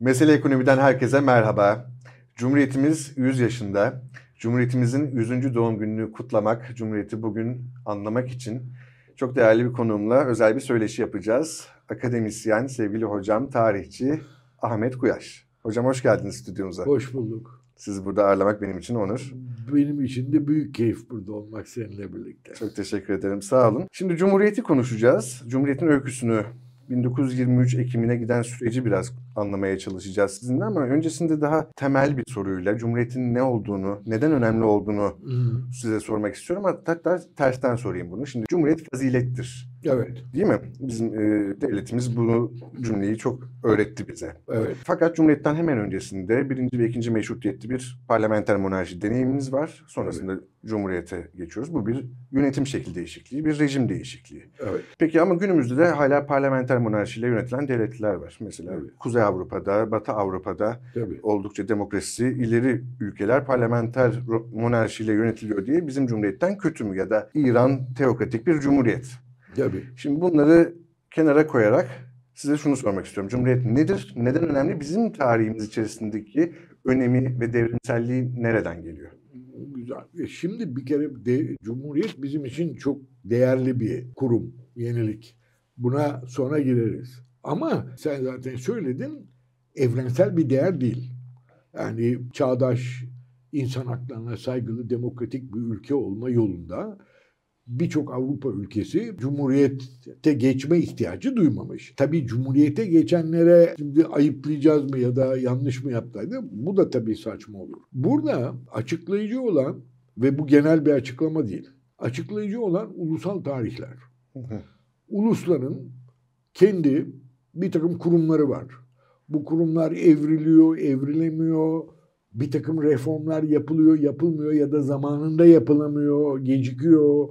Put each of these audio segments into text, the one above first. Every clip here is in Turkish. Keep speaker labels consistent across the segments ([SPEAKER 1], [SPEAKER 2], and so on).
[SPEAKER 1] Mesele Ekonomi'den herkese merhaba. Cumhuriyetimiz 100 yaşında. Cumhuriyetimizin 100. doğum gününü kutlamak, Cumhuriyeti bugün anlamak için çok değerli bir konuğumla özel bir söyleşi yapacağız. Akademisyen, sevgili hocam, tarihçi Ahmet Kuyaş. Hocam hoş geldiniz stüdyomuza.
[SPEAKER 2] Hoş bulduk.
[SPEAKER 1] Sizi burada ağırlamak benim için onur.
[SPEAKER 2] Benim için de büyük keyif burada olmak seninle birlikte.
[SPEAKER 1] Çok teşekkür ederim. Sağ olun. Şimdi Cumhuriyeti konuşacağız. Cumhuriyetin öyküsünü 1923 Ekim'ine giden süreci biraz anlamaya çalışacağız sizinle ama öncesinde daha temel bir soruyla Cumhuriyet'in ne olduğunu, neden önemli olduğunu hmm. size sormak istiyorum hatta tersten sorayım bunu. Şimdi Cumhuriyet fazilettir.
[SPEAKER 2] Evet.
[SPEAKER 1] Değil mi? Bizim e, devletimiz bunu cümleyi çok öğretti bize.
[SPEAKER 2] Evet.
[SPEAKER 1] Fakat Cumhuriyet'ten hemen öncesinde birinci ve ikinci meşrutiyetli bir parlamenter monarşi deneyimimiz var. Sonrasında evet. Cumhuriyet'e geçiyoruz. Bu bir yönetim şekli değişikliği, bir rejim değişikliği.
[SPEAKER 2] Evet.
[SPEAKER 1] Peki ama günümüzde de hala parlamenter monarşiyle yönetilen devletler var. Mesela evet. Kuzey Avrupa'da, Batı Avrupa'da
[SPEAKER 2] Tabii.
[SPEAKER 1] oldukça demokrasi ileri ülkeler parlamenter monarşiyle yönetiliyor diye bizim Cumhuriyet'ten kötü mü? Ya da İran teokratik bir cumhuriyet.
[SPEAKER 2] Tabii.
[SPEAKER 1] Şimdi bunları kenara koyarak size şunu sormak istiyorum. Cumhuriyet nedir? Neden önemli? Bizim tarihimiz içerisindeki önemi ve devrimselliği nereden geliyor?
[SPEAKER 2] Güzel. E, şimdi bir kere de, Cumhuriyet bizim için çok değerli bir kurum, yenilik. Buna sonra gireriz. Ama sen zaten söyledin, evrensel bir değer değil. Yani çağdaş, insan haklarına saygılı, demokratik bir ülke olma yolunda birçok Avrupa ülkesi Cumhuriyete geçme ihtiyacı duymamış. Tabii Cumhuriyete geçenlere şimdi ayıplayacağız mı ya da yanlış mı yaptıydı? Bu da tabii saçma olur. Burada açıklayıcı olan ve bu genel bir açıklama değil. Açıklayıcı olan ulusal tarihler. Ulusların kendi bir takım kurumları var. Bu kurumlar evriliyor, evrilemiyor. Bir takım reformlar yapılıyor, yapılmıyor ya da zamanında yapılamıyor, gecikiyor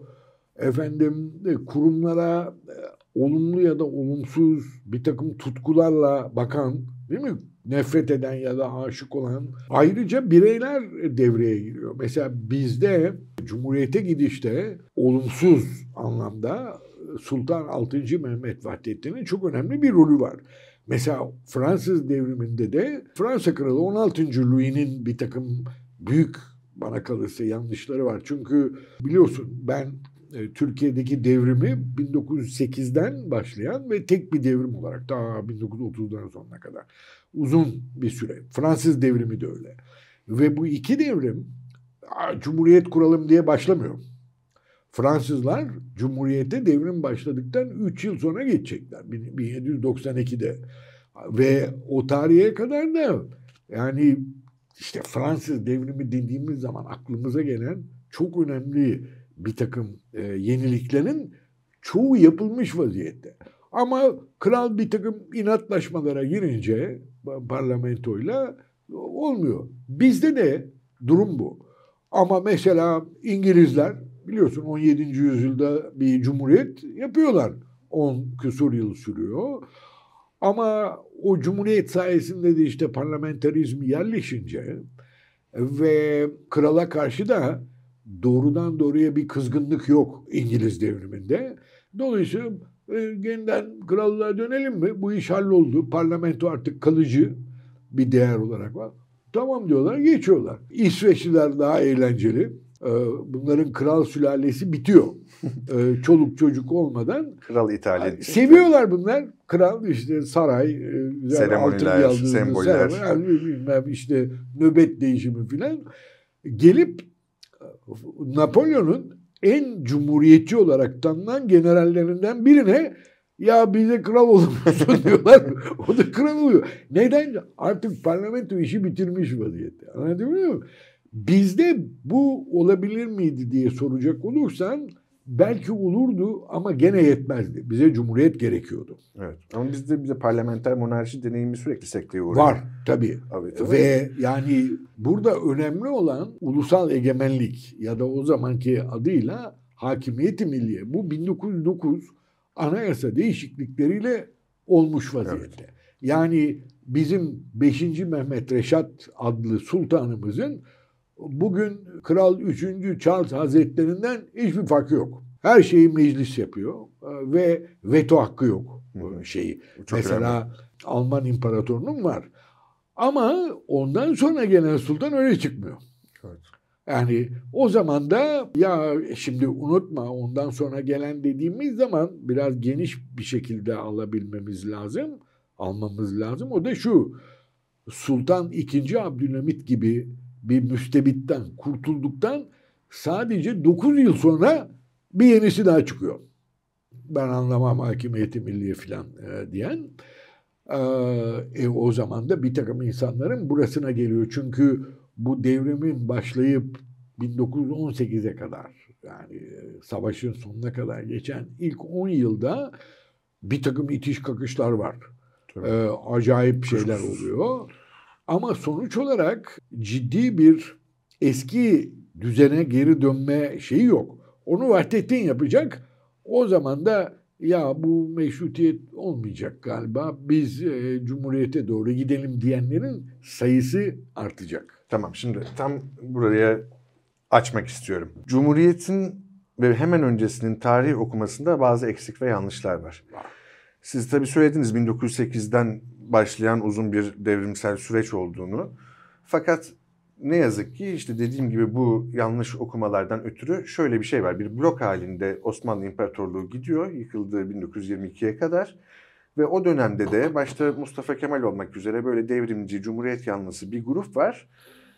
[SPEAKER 2] efendim e, kurumlara e, olumlu ya da olumsuz bir takım tutkularla bakan değil mi? Nefret eden ya da aşık olan ayrıca bireyler devreye giriyor. Mesela bizde Cumhuriyete gidişte olumsuz anlamda Sultan 6. Mehmet Vahdettin'in çok önemli bir rolü var. Mesela Fransız devriminde de Fransa Kralı 16. Louis'nin bir takım büyük bana kalırsa yanlışları var. Çünkü biliyorsun ben e, Türkiye'deki devrimi 1908'den başlayan ve tek bir devrim olarak daha 1930'ların sonuna kadar uzun bir süre. Fransız devrimi de öyle. Ve bu iki devrim Cumhuriyet kuralım diye başlamıyor. Fransızlar Cumhuriyete devrim başladıktan 3 yıl sonra geçecekler. 1792'de. Ve o tarihe kadar da yani işte Fransız devrimi dediğimiz zaman aklımıza gelen çok önemli bir takım e, yeniliklerin çoğu yapılmış vaziyette. Ama kral bir takım inatlaşmalara girince parlamentoyla olmuyor. Bizde de durum bu. Ama mesela İngilizler biliyorsun 17. yüzyılda bir cumhuriyet yapıyorlar. 10 küsur yıl sürüyor. Ama o cumhuriyet sayesinde de işte parlamenterizm yerleşince ve krala karşı da doğrudan doğruya bir kızgınlık yok İngiliz devriminde. Dolayısıyla e, yeniden krallığa dönelim mi? Bu iş halloldu. Parlamento artık kalıcı bir değer olarak var. Tamam diyorlar, geçiyorlar. İsveçliler daha eğlenceli. E, bunların kral sülalesi bitiyor. E, çoluk çocuk olmadan.
[SPEAKER 1] Kral ithal
[SPEAKER 2] ediyor. Seviyorlar bunlar. Kral işte saray, e,
[SPEAKER 1] seremoniler, semboller.
[SPEAKER 2] Yani bilmem işte nöbet değişimi filan. Gelip Napolyon'un en cumhuriyetçi olarak tanınan generallerinden birine ya bize kral olursun diyorlar. o da kral oluyor. Neden? Artık parlamento işi bitirmiş vaziyette. Anladın mı? Bizde bu olabilir miydi diye soracak olursan belki olurdu ama gene yetmezdi. Bize cumhuriyet gerekiyordu.
[SPEAKER 1] Evet. Ama bizde bize parlamenter monarşi deneyimi sürekli sekteye uğruyor.
[SPEAKER 2] Var tabii. Abi, tabii. Ve yani burada önemli olan ulusal egemenlik ya da o zamanki adıyla hakimiyeti milliye. Bu 1909 anayasa değişiklikleriyle olmuş vaziyette. Evet. Yani bizim 5. Mehmet Reşat adlı sultanımızın Bugün Kral 3. Charles Hazretlerinden hiçbir farkı yok. Her şeyi meclis yapıyor e, ve veto hakkı yok şeyi. Çok Mesela önemli. Alman imparatorunun var. Ama ondan sonra gelen sultan öyle çıkmıyor.
[SPEAKER 1] Evet.
[SPEAKER 2] Yani o zaman da ya şimdi unutma ondan sonra gelen dediğimiz zaman biraz geniş bir şekilde alabilmemiz lazım. Almamız lazım. O da şu. Sultan II. Abdülhamit gibi bir müstebitten kurtulduktan sadece 9 yıl sonra bir yenisi daha çıkıyor. Ben anlamam hakimiyeti milliye falan e, diyen. E, e, o zaman da bir takım insanların burasına geliyor. Çünkü bu devrimin başlayıp 1918'e kadar yani e, savaşın sonuna kadar geçen ilk 10 yılda bir takım itiş kakışlar var. Ee, acayip şeyler oluyor. Ama sonuç olarak ciddi bir eski düzene geri dönme şeyi yok. Onu Vahdettin yapacak. O zaman da ya bu meşrutiyet olmayacak galiba. Biz e, Cumhuriyete doğru gidelim diyenlerin sayısı artacak.
[SPEAKER 1] Tamam şimdi tam buraya açmak istiyorum. Cumhuriyet'in ve hemen öncesinin tarih okumasında bazı eksik ve yanlışlar var.
[SPEAKER 2] Var.
[SPEAKER 1] Siz tabii söylediniz 1908'den başlayan uzun bir devrimsel süreç olduğunu. Fakat ne yazık ki işte dediğim gibi bu yanlış okumalardan ötürü şöyle bir şey var. Bir blok halinde Osmanlı İmparatorluğu gidiyor yıkıldığı 1922'ye kadar. Ve o dönemde de başta Mustafa Kemal olmak üzere böyle devrimci, cumhuriyet yanlısı bir grup var.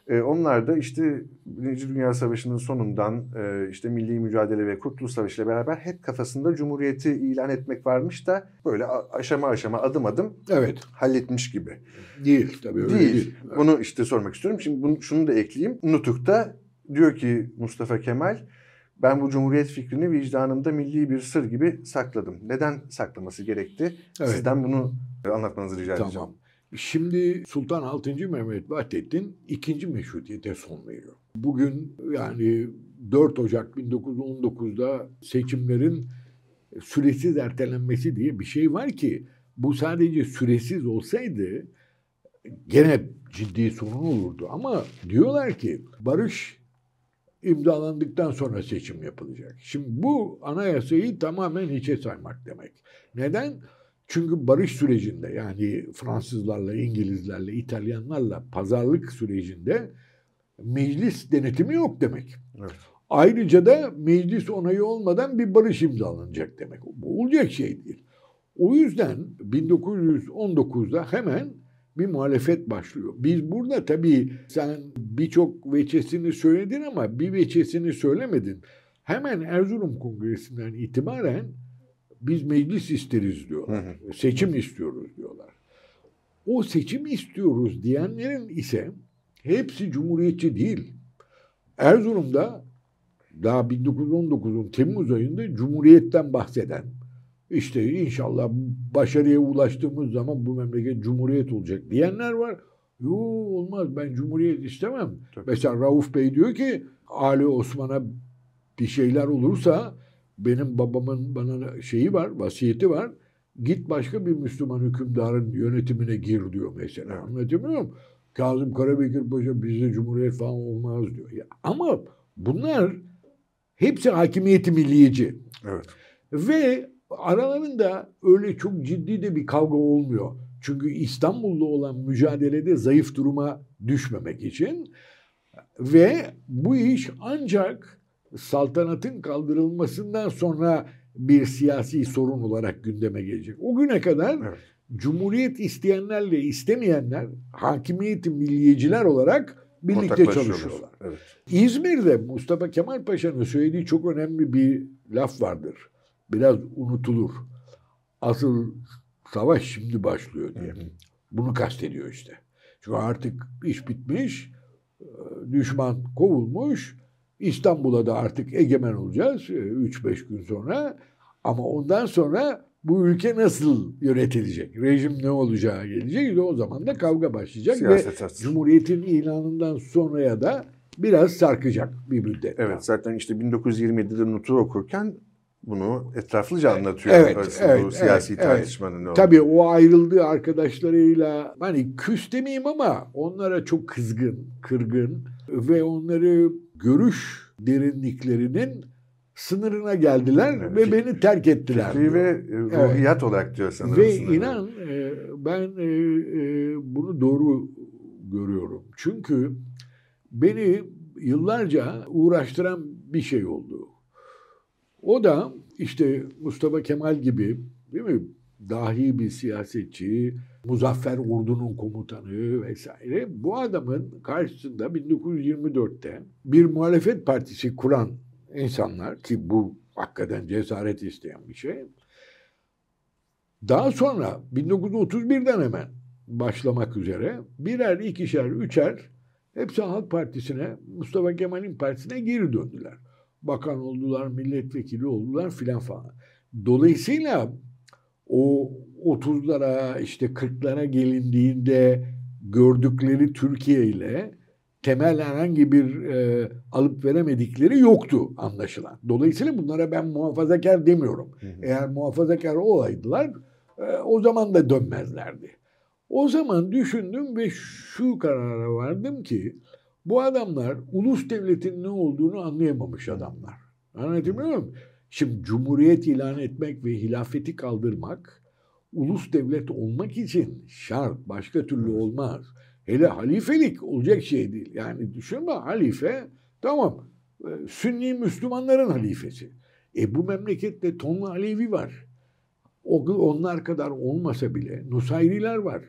[SPEAKER 1] Ee, onlar da işte Birinci Dünya Savaşı'nın sonundan e, işte milli mücadele ve Kurtuluş Savaşı ile beraber hep kafasında cumhuriyeti ilan etmek varmış da böyle aşama aşama adım adım
[SPEAKER 2] Evet.
[SPEAKER 1] halletmiş gibi.
[SPEAKER 2] Değil tabii öyle
[SPEAKER 1] Değil.
[SPEAKER 2] değil.
[SPEAKER 1] Bunu işte sormak istiyorum. Şimdi bunu, şunu da ekleyeyim. Nutuk'ta diyor ki Mustafa Kemal ben bu cumhuriyet fikrini vicdanımda milli bir sır gibi sakladım. Neden saklaması gerekti?
[SPEAKER 2] Evet.
[SPEAKER 1] Sizden bunu anlatmanızı rica edeceğim.
[SPEAKER 2] Şimdi Sultan 6. Mehmet Vahdettin ikinci meşrutiyete son veriyor. Bugün yani 4 Ocak 1919'da seçimlerin süresiz ertelenmesi diye bir şey var ki bu sadece süresiz olsaydı gene ciddi sorun olurdu. Ama diyorlar ki barış imzalandıktan sonra seçim yapılacak. Şimdi bu anayasayı tamamen hiçe saymak demek. Neden? Çünkü barış sürecinde yani Fransızlarla, İngilizlerle, İtalyanlarla pazarlık sürecinde meclis denetimi yok demek.
[SPEAKER 1] Evet.
[SPEAKER 2] Ayrıca da meclis onayı olmadan bir barış imzalanacak demek. Bu olacak şey değil. O yüzden 1919'da hemen bir muhalefet başlıyor. Biz burada tabii sen birçok veçesini söyledin ama bir veçesini söylemedin. Hemen Erzurum Kongresi'nden itibaren biz meclis isteriz diyorlar.
[SPEAKER 1] Hı
[SPEAKER 2] Seçim istiyoruz diyorlar. O seçim istiyoruz diyenlerin ise hepsi cumhuriyetçi değil. Erzurum'da daha 1919'un Temmuz ayında Cumhuriyet'ten bahseden işte inşallah başarıya ulaştığımız zaman bu memleket Cumhuriyet olacak diyenler var. Yo olmaz ben Cumhuriyet istemem.
[SPEAKER 1] Tabii.
[SPEAKER 2] Mesela Rauf Bey diyor ki Ali Osman'a bir şeyler olursa benim babamın bana şeyi var, vasiyeti var. Git başka bir Müslüman hükümdarın yönetimine gir diyor mesela. Anlatabiliyor muyum? Kazım Karabekir Paşa bizde cumhuriyet falan olmaz diyor. Ya, ama bunlar hepsi hakimiyeti milliyeci.
[SPEAKER 1] Evet.
[SPEAKER 2] Ve aralarında öyle çok ciddi de bir kavga olmuyor. Çünkü İstanbul'da olan mücadelede zayıf duruma düşmemek için ve bu iş ancak saltanatın kaldırılmasından sonra bir siyasi sorun olarak gündeme gelecek. O güne kadar
[SPEAKER 1] Evet.
[SPEAKER 2] cumhuriyet isteyenlerle istemeyenler hakimiyeti milliyeciler olarak birlikte çalışıyorlar.
[SPEAKER 1] Evet.
[SPEAKER 2] İzmir'de Mustafa Kemal Paşa'nın söylediği çok önemli bir laf vardır. Biraz unutulur. Asıl savaş şimdi başlıyor diye.
[SPEAKER 1] Hı hı.
[SPEAKER 2] Bunu kastediyor işte. Çünkü artık iş bitmiş, e, düşman kovulmuş, İstanbul'a da artık egemen olacağız 3-5 gün sonra. Ama ondan sonra bu ülke nasıl yönetilecek? Rejim ne olacağı gelecek. O zaman da kavga başlayacak ve
[SPEAKER 1] Siyaset açısından.
[SPEAKER 2] Cumhuriyet'in ilanından sonraya da biraz sarkacak bir müddet.
[SPEAKER 1] Evet zaten işte 1927'de Nutuk'u okurken bunu etraflıca anlatıyor.
[SPEAKER 2] Evet, evet,
[SPEAKER 1] bu siyasi
[SPEAKER 2] evet, evet.
[SPEAKER 1] tartışmanın olduğunu.
[SPEAKER 2] Tabii o ayrıldığı arkadaşlarıyla hani küs demeyeyim ama onlara çok kızgın, kırgın ve onları görüş derinliklerinin sınırına geldiler
[SPEAKER 1] Evet,
[SPEAKER 2] ve beni terk ettiler.
[SPEAKER 1] Fikri ve e, ruhiyat olarak diyor sanırım.
[SPEAKER 2] Ve
[SPEAKER 1] sınırı.
[SPEAKER 2] inan e, ben e, e, bunu doğru görüyorum. Çünkü beni yıllarca uğraştıran bir şey oldu. O da işte Mustafa Kemal gibi değil mi? Dahi bir siyasetçi, Muzaffer Ordu'nun komutanı vesaire. Bu adamın karşısında 1924'te bir muhalefet partisi kuran insanlar ki bu hakikaten cesaret isteyen bir şey. Daha sonra 1931'den hemen başlamak üzere birer, ikişer, üçer hepsi Halk Partisi'ne, Mustafa Kemal'in partisine geri döndüler. Bakan oldular, milletvekili oldular filan falan. Dolayısıyla o 30'lara işte 40'lara gelindiğinde gördükleri Türkiye ile temel herhangi bir e, alıp veremedikleri yoktu anlaşılan. Dolayısıyla bunlara ben muhafazakar demiyorum. Hı hı. Eğer muhafazakar olaydılar e, o zaman da dönmezlerdi. O zaman düşündüm ve şu karara vardım ki bu adamlar ulus devletin ne olduğunu anlayamamış adamlar. Anlatabiliyor muyum? Şimdi cumhuriyet ilan etmek ve hilafeti kaldırmak ulus devlet olmak için şart. Başka türlü olmaz. Hele halifelik olacak şey değil. Yani düşünme halife tamam e, Sünni Müslümanların halifesi. E bu memlekette tonlu Alevi var. Onlar kadar olmasa bile Nusayriler var.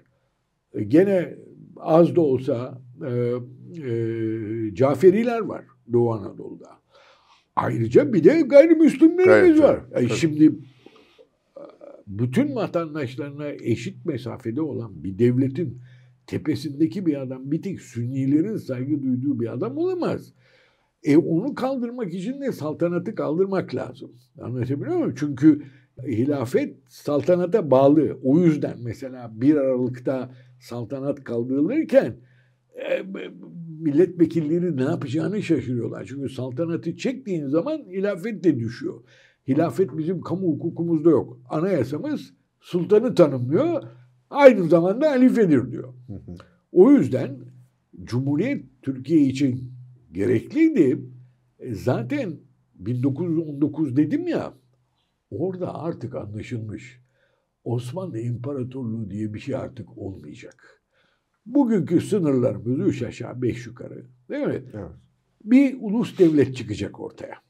[SPEAKER 2] E, gene az da olsa e, e, Caferiler var Doğu Anadolu'da. Ayrıca bir de gayrimüslimlerimiz var. Yani şimdi bütün vatandaşlarına eşit mesafede olan bir devletin tepesindeki bir adam bir tek Sünnilerin saygı duyduğu bir adam olamaz. E onu kaldırmak için de saltanatı kaldırmak lazım. Anlatabiliyor muyum? Çünkü hilafet saltanata bağlı. O yüzden mesela 1 Aralık'ta saltanat kaldırılırken e, milletvekilleri ne yapacağını şaşırıyorlar. Çünkü saltanatı çektiğin zaman hilafet de düşüyor. Hilafet bizim kamu hukukumuzda yok. Anayasamız sultanı tanımlıyor. Aynı zamanda halifedir diyor. O yüzden Cumhuriyet Türkiye için gerekliydi. E, zaten 1919 dedim ya orada artık anlaşılmış. Osmanlı İmparatorluğu diye bir şey artık olmayacak. Bugünkü sınırlarımız üç aşağı beş yukarı değil mi? Evet. Bir ulus devlet çıkacak ortaya.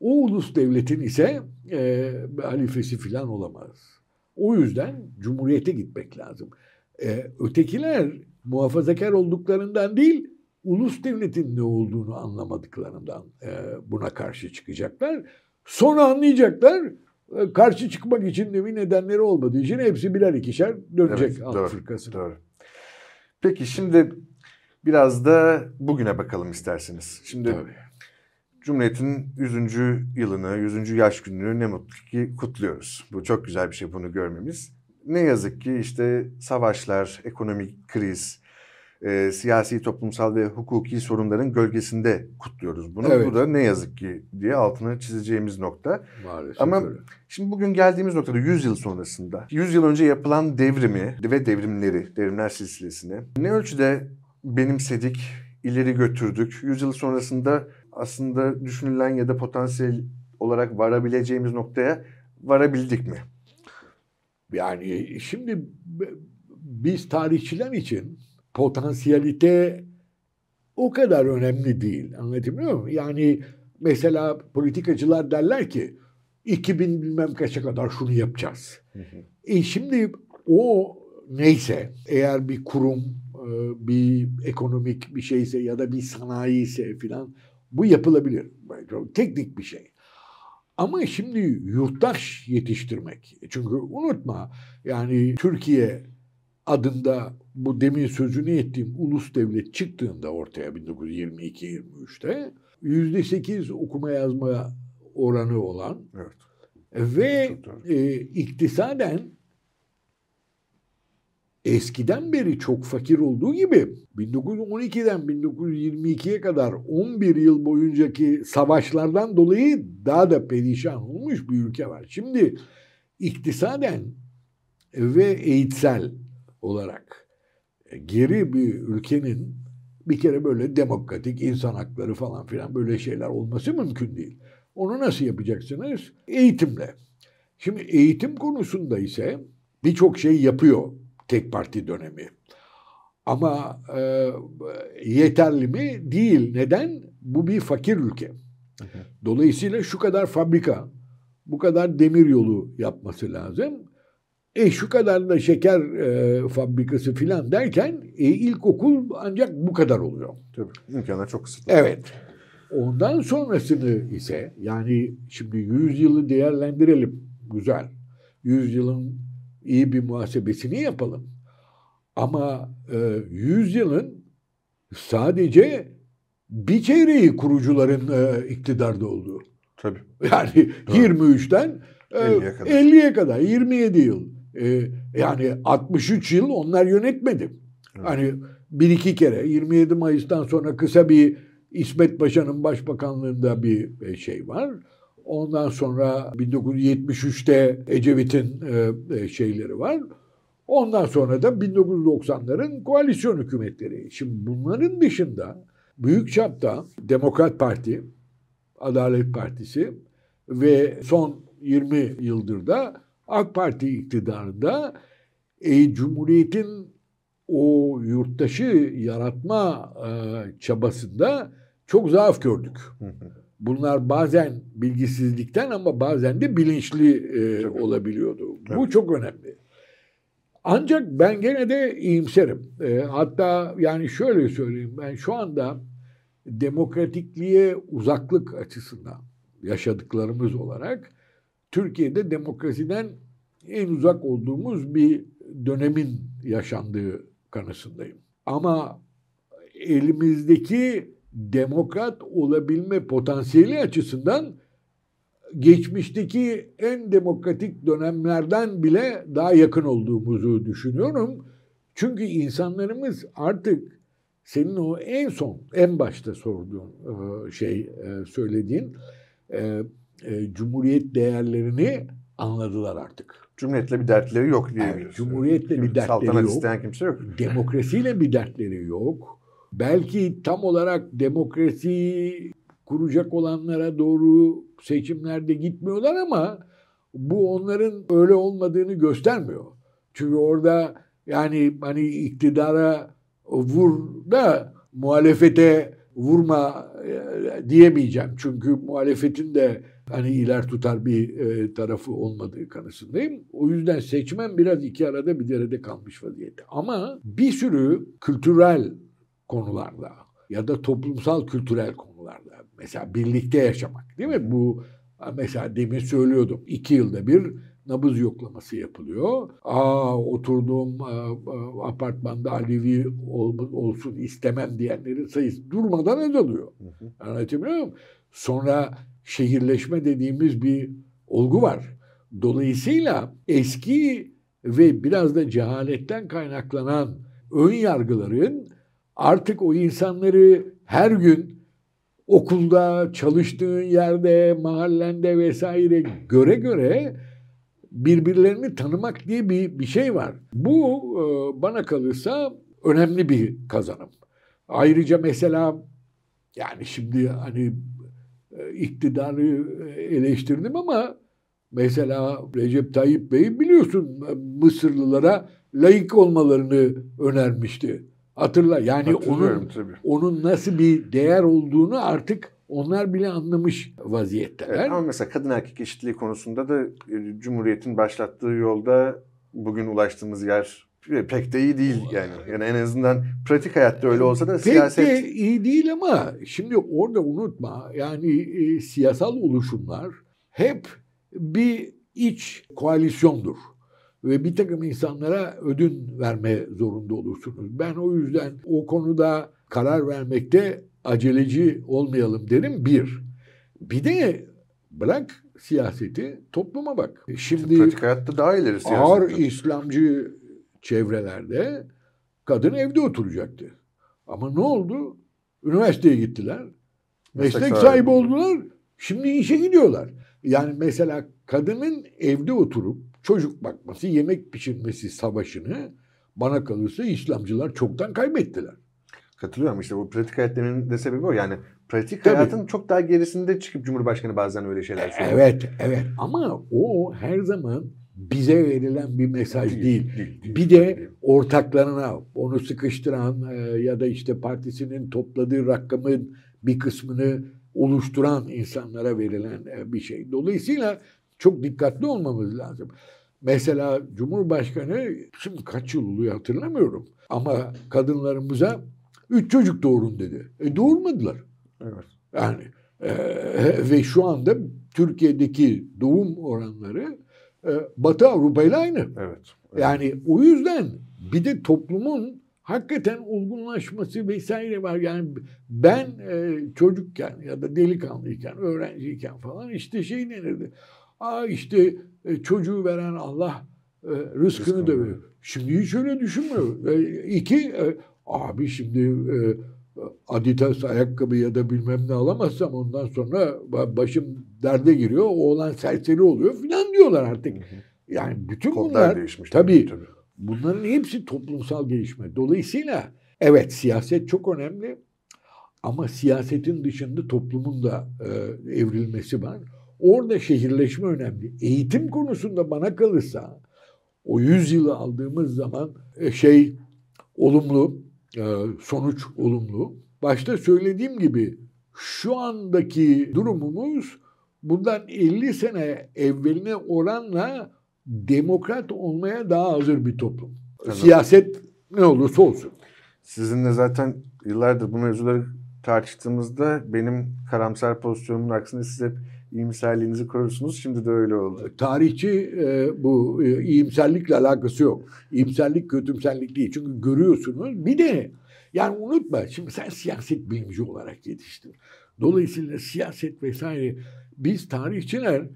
[SPEAKER 2] O ulus devletin ise e, halifesi falan olamaz. O yüzden cumhuriyete gitmek lazım. E, ötekiler muhafazakar olduklarından değil, ulus devletin ne olduğunu anlamadıklarından e, buna karşı çıkacaklar. Sonra anlayacaklar e, karşı çıkmak için de bir nedenleri olmadığı için hepsi birer ikişer dönecek evet, doğru, Afrika'sına. Doğru.
[SPEAKER 1] Peki şimdi biraz da bugüne bakalım isterseniz. Şimdi Tabii. Cumhuriyet'in 100. yılını, 100. yaş gününü ne mutlu ki kutluyoruz. Bu çok güzel bir şey bunu görmemiz. Ne yazık ki işte savaşlar, ekonomik kriz, e, siyasi, toplumsal ve hukuki sorunların gölgesinde kutluyoruz bunu. Evet. Bu da ne yazık ki diye altını çizeceğimiz nokta. Maalesef Ama öyle. şimdi bugün geldiğimiz noktada 100 yıl sonrasında, 100 yıl önce yapılan devrimi ve devrimleri, devrimler silsilesini ne ölçüde benimsedik, ileri götürdük. 100 yıl sonrasında aslında düşünülen ya da potansiyel olarak varabileceğimiz noktaya varabildik mi?
[SPEAKER 2] Yani şimdi biz tarihçiler için potansiyelite o kadar önemli değil. Anlatabiliyor muyum? Yani mesela politikacılar derler ki 2000 bilmem kaça kadar şunu yapacağız. Hı hı. E şimdi o neyse eğer bir kurum, e, bir ekonomik bir şeyse ya da bir sanayi ise filan bu yapılabilir. Çok teknik bir şey. Ama şimdi yurttaş yetiştirmek. Çünkü unutma yani Türkiye adında bu demin sözünü ettiğim ulus devlet çıktığında ortaya 1922-23'te yüzde sekiz okuma yazma oranı olan evet. ve e, iktisaden eskiden beri çok fakir olduğu gibi 1912'den 1922'ye kadar 11 yıl boyuncaki savaşlardan dolayı daha da perişan olmuş bir ülke var. Şimdi iktisaden ve eğitsel olarak e, geri bir ülkenin bir kere böyle demokratik insan hakları falan filan böyle şeyler olması mümkün değil. Onu nasıl yapacaksınız? Eğitimle. Şimdi eğitim konusunda ise birçok şey yapıyor tek parti dönemi. Ama e, yeterli mi? Değil. Neden? Bu bir fakir ülke. Dolayısıyla şu kadar fabrika, bu kadar demir yolu yapması lazım. E şu kadar da şeker e, fabrikası filan derken e, ilkokul ancak bu kadar oluyor.
[SPEAKER 1] Tabii. İmkanlar çok kısıtlı.
[SPEAKER 2] Evet. Ondan sonrasını ise yani şimdi 100 yılı değerlendirelim. Güzel. 100 yılın iyi bir muhasebesini yapalım. Ama e, 100 yılın sadece bir çeyreği kurucuların e, iktidarda olduğu.
[SPEAKER 1] Tabii.
[SPEAKER 2] Yani 23'ten e,
[SPEAKER 1] 50'ye kadar.
[SPEAKER 2] 50'ye kadar 27 yıl. E, yani 63 yıl onlar yönetmedi.
[SPEAKER 1] Evet.
[SPEAKER 2] Hani bir iki kere 27 Mayıs'tan sonra kısa bir İsmet Paşa'nın başbakanlığında bir e, şey var. Ondan sonra 1973'te Ecevit'in e, e, şeyleri var. Ondan sonra da 1990'ların koalisyon hükümetleri. Şimdi bunların dışında büyük çapta Demokrat Parti, Adalet Partisi ve son 20 yıldır da AK Parti iktidarında e, Cumhuriyet'in o yurttaşı yaratma e, çabasında çok zaaf gördük.
[SPEAKER 1] Hı hı.
[SPEAKER 2] Bunlar bazen bilgisizlikten ama bazen de bilinçli e,
[SPEAKER 1] Tabii.
[SPEAKER 2] olabiliyordu. Bu
[SPEAKER 1] Evet.
[SPEAKER 2] çok önemli. Ancak ben gene de iyimserim. E, hatta yani şöyle söyleyeyim ben şu anda demokratikliğe uzaklık açısından yaşadıklarımız olarak Türkiye'de demokrasiden en uzak olduğumuz bir dönemin yaşandığı kanısındayım. Ama elimizdeki demokrat olabilme potansiyeli açısından geçmişteki en demokratik dönemlerden bile daha yakın olduğumuzu düşünüyorum. Çünkü insanlarımız artık senin o en son, en başta sorduğun e, şey, e, söylediğin e, cumhuriyet değerlerini anladılar artık.
[SPEAKER 1] Cumhuriyetle bir dertleri yok diyebiliriz.
[SPEAKER 2] Evet, Cumhuriyetle bir dertleri
[SPEAKER 1] Saltanat
[SPEAKER 2] yok.
[SPEAKER 1] isteyen kimse yok.
[SPEAKER 2] Demokrasiyle bir dertleri yok. Belki tam olarak demokrasi kuracak olanlara doğru seçimlerde gitmiyorlar ama bu onların öyle olmadığını göstermiyor. Çünkü orada yani hani iktidara vur da muhalefete vurma e, diyemeyeceğim. Çünkü muhalefetin de hani iler tutar bir e, tarafı olmadığı kanısındayım. O yüzden seçmen biraz iki arada bir derede kalmış vaziyette. Ama bir sürü kültürel konularda ya da toplumsal kültürel konularda mesela birlikte yaşamak değil mi? Bu mesela demin söylüyordum iki yılda bir nabız yoklaması yapılıyor. Aa oturduğum a, a, apartmanda Alevi ol- olsun istemem diyenlerin sayısı durmadan azalıyor. Anlatabiliyor muyum? Sonra şehirleşme dediğimiz bir olgu var. Dolayısıyla eski ve biraz da cehaletten kaynaklanan ön yargıların artık o insanları her gün okulda, çalıştığın yerde, mahallende vesaire göre göre birbirlerini tanımak diye bir, bir şey var. Bu e, bana kalırsa önemli bir kazanım. Ayrıca mesela yani şimdi hani e, iktidarı e, eleştirdim ama mesela Recep Tayyip Bey biliyorsun Mısırlılara layık olmalarını önermişti. Hatırla yani onun
[SPEAKER 1] tabii.
[SPEAKER 2] onun nasıl bir değer olduğunu artık onlar bile anlamış vaziyetteler.
[SPEAKER 1] Evet, ama mesela kadın erkek eşitliği konusunda da e, Cumhuriyet'in başlattığı yolda bugün ulaştığımız yer e, pek de iyi değil yani. Yani en azından pratik hayatta öyle olsa da
[SPEAKER 2] Pek
[SPEAKER 1] siyaset
[SPEAKER 2] de iyi değil ama şimdi orada unutma yani e, siyasal oluşumlar hep bir iç koalisyondur. Ve bir takım insanlara ödün verme zorunda olursunuz. Ben o yüzden o konuda karar vermekte aceleci olmayalım derim bir. Bir de bırak siyaseti topluma bak. Şimdi
[SPEAKER 1] pratik hayatta daha ileri siyaset.
[SPEAKER 2] ağır İslamcı çevrelerde kadın evde oturacaktı. Ama ne oldu? Üniversiteye gittiler.
[SPEAKER 1] Meslek
[SPEAKER 2] Meslek
[SPEAKER 1] sahibi oldular.
[SPEAKER 2] Şimdi işe gidiyorlar. Yani mesela kadının evde oturup çocuk bakması, yemek pişirmesi savaşını bana kalırsa İslamcılar çoktan kaybettiler.
[SPEAKER 1] Katılıyorum işte bu pratik hayat demenin de sebebi o. Yani pratik
[SPEAKER 2] Tabii.
[SPEAKER 1] hayatın çok daha gerisinde çıkıp Cumhurbaşkanı bazen öyle şeyler söylüyor.
[SPEAKER 2] Evet, evet. Ama o her zaman bize verilen bir mesaj değil.
[SPEAKER 1] Değil, değil, değil.
[SPEAKER 2] Bir de ortaklarına onu sıkıştıran e, ya da işte partisinin topladığı rakamın bir kısmını oluşturan insanlara verilen e, bir şey. Dolayısıyla çok dikkatli olmamız lazım. Mesela Cumhurbaşkanı şimdi kaç yıl oluyor hatırlamıyorum. Ama kadınlarımıza üç çocuk doğurun dedi. E doğurmadılar.
[SPEAKER 1] Evet.
[SPEAKER 2] Yani e, ve şu anda Türkiye'deki doğum oranları e, Batı Avrupa ile aynı.
[SPEAKER 1] Evet. evet.
[SPEAKER 2] Yani o yüzden bir de toplumun hakikaten olgunlaşması vesaire var. Yani ben e, çocukken ya da delikanlıyken, öğrenciyken falan işte şey denirdi. Aa işte e, çocuğu veren Allah e, rızkını
[SPEAKER 1] Rızkını verir.
[SPEAKER 2] Şimdi hiç öyle düşünmüyor. E, iki, e, abi şimdi e, Adidas ayakkabı ya da bilmem ne alamazsam ondan sonra ba- başım derde giriyor. Oğlan serseri oluyor filan diyorlar artık. Yani bütün
[SPEAKER 1] Kodlar
[SPEAKER 2] bunlar
[SPEAKER 1] değişmiş.
[SPEAKER 2] tabii. Bunların hepsi toplumsal gelişme. Dolayısıyla evet siyaset çok önemli ama siyasetin dışında toplumun da e, evrilmesi var. Orada şehirleşme önemli. Eğitim konusunda bana kalırsa o 100 yılı aldığımız zaman e, şey olumlu, e, sonuç olumlu. Başta söylediğim gibi şu andaki durumumuz bundan 50 sene evveline oranla demokrat olmaya daha hazır bir toplum.
[SPEAKER 1] Anladım.
[SPEAKER 2] Siyaset ne olursa olsun.
[SPEAKER 1] Sizinle zaten yıllardır bu mevzuları tartıştığımızda benim karamsar pozisyonumun aksine siz hep iyimserliğinizi korursunuz. Şimdi de öyle oldu.
[SPEAKER 2] Tarihçi e, bu e, iyimserlikle alakası yok. İyimserlik kötümserlik değil. Çünkü görüyorsunuz. Bir de yani unutma şimdi sen siyaset bilimci olarak yetiştin. Dolayısıyla siyaset vesaire biz tarihçiler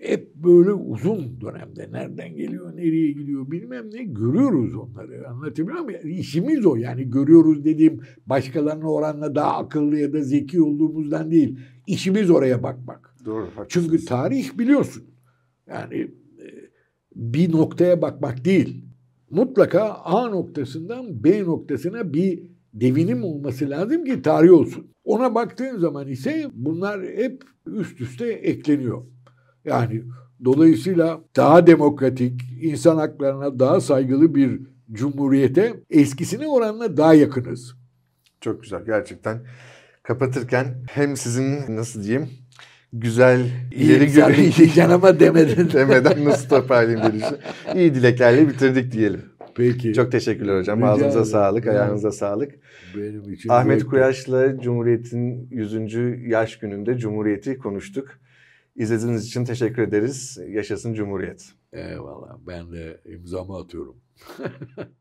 [SPEAKER 2] hep böyle uzun dönemde nereden geliyor, nereye gidiyor bilmem ne görüyoruz onları. Anlatabiliyor muyum? İşimiz o yani görüyoruz dediğim başkalarına oranla daha akıllı ya da zeki olduğumuzdan değil. İşimiz oraya bakmak.
[SPEAKER 1] Doğru.
[SPEAKER 2] Çünkü
[SPEAKER 1] haklısınız.
[SPEAKER 2] tarih biliyorsun. Yani e, bir noktaya bakmak değil. Mutlaka A noktasından B noktasına bir devinim olması lazım ki tarih olsun. Ona baktığın zaman ise bunlar hep üst üste ekleniyor. Yani dolayısıyla daha demokratik, insan haklarına daha saygılı bir cumhuriyete eskisine oranla daha yakınız.
[SPEAKER 1] Çok güzel gerçekten. Kapatırken hem sizin nasıl diyeyim güzel ileri
[SPEAKER 2] İyimser
[SPEAKER 1] göre
[SPEAKER 2] diyeceksin ama demedin.
[SPEAKER 1] demeden nasıl toparlayayım gelişi. İyi dileklerle bitirdik diyelim.
[SPEAKER 2] Peki.
[SPEAKER 1] Çok teşekkürler hocam.
[SPEAKER 2] Rica
[SPEAKER 1] Ağzınıza
[SPEAKER 2] ederim.
[SPEAKER 1] sağlık,
[SPEAKER 2] Yani.
[SPEAKER 1] ayağınıza sağlık.
[SPEAKER 2] Benim için
[SPEAKER 1] Ahmet. Kuyaş'la Cumhuriyet'in 100. yaş gününde Cumhuriyet'i konuştuk. İzlediğiniz için teşekkür ederiz. Yaşasın Cumhuriyet.
[SPEAKER 2] Eyvallah. Ben de imzamı atıyorum.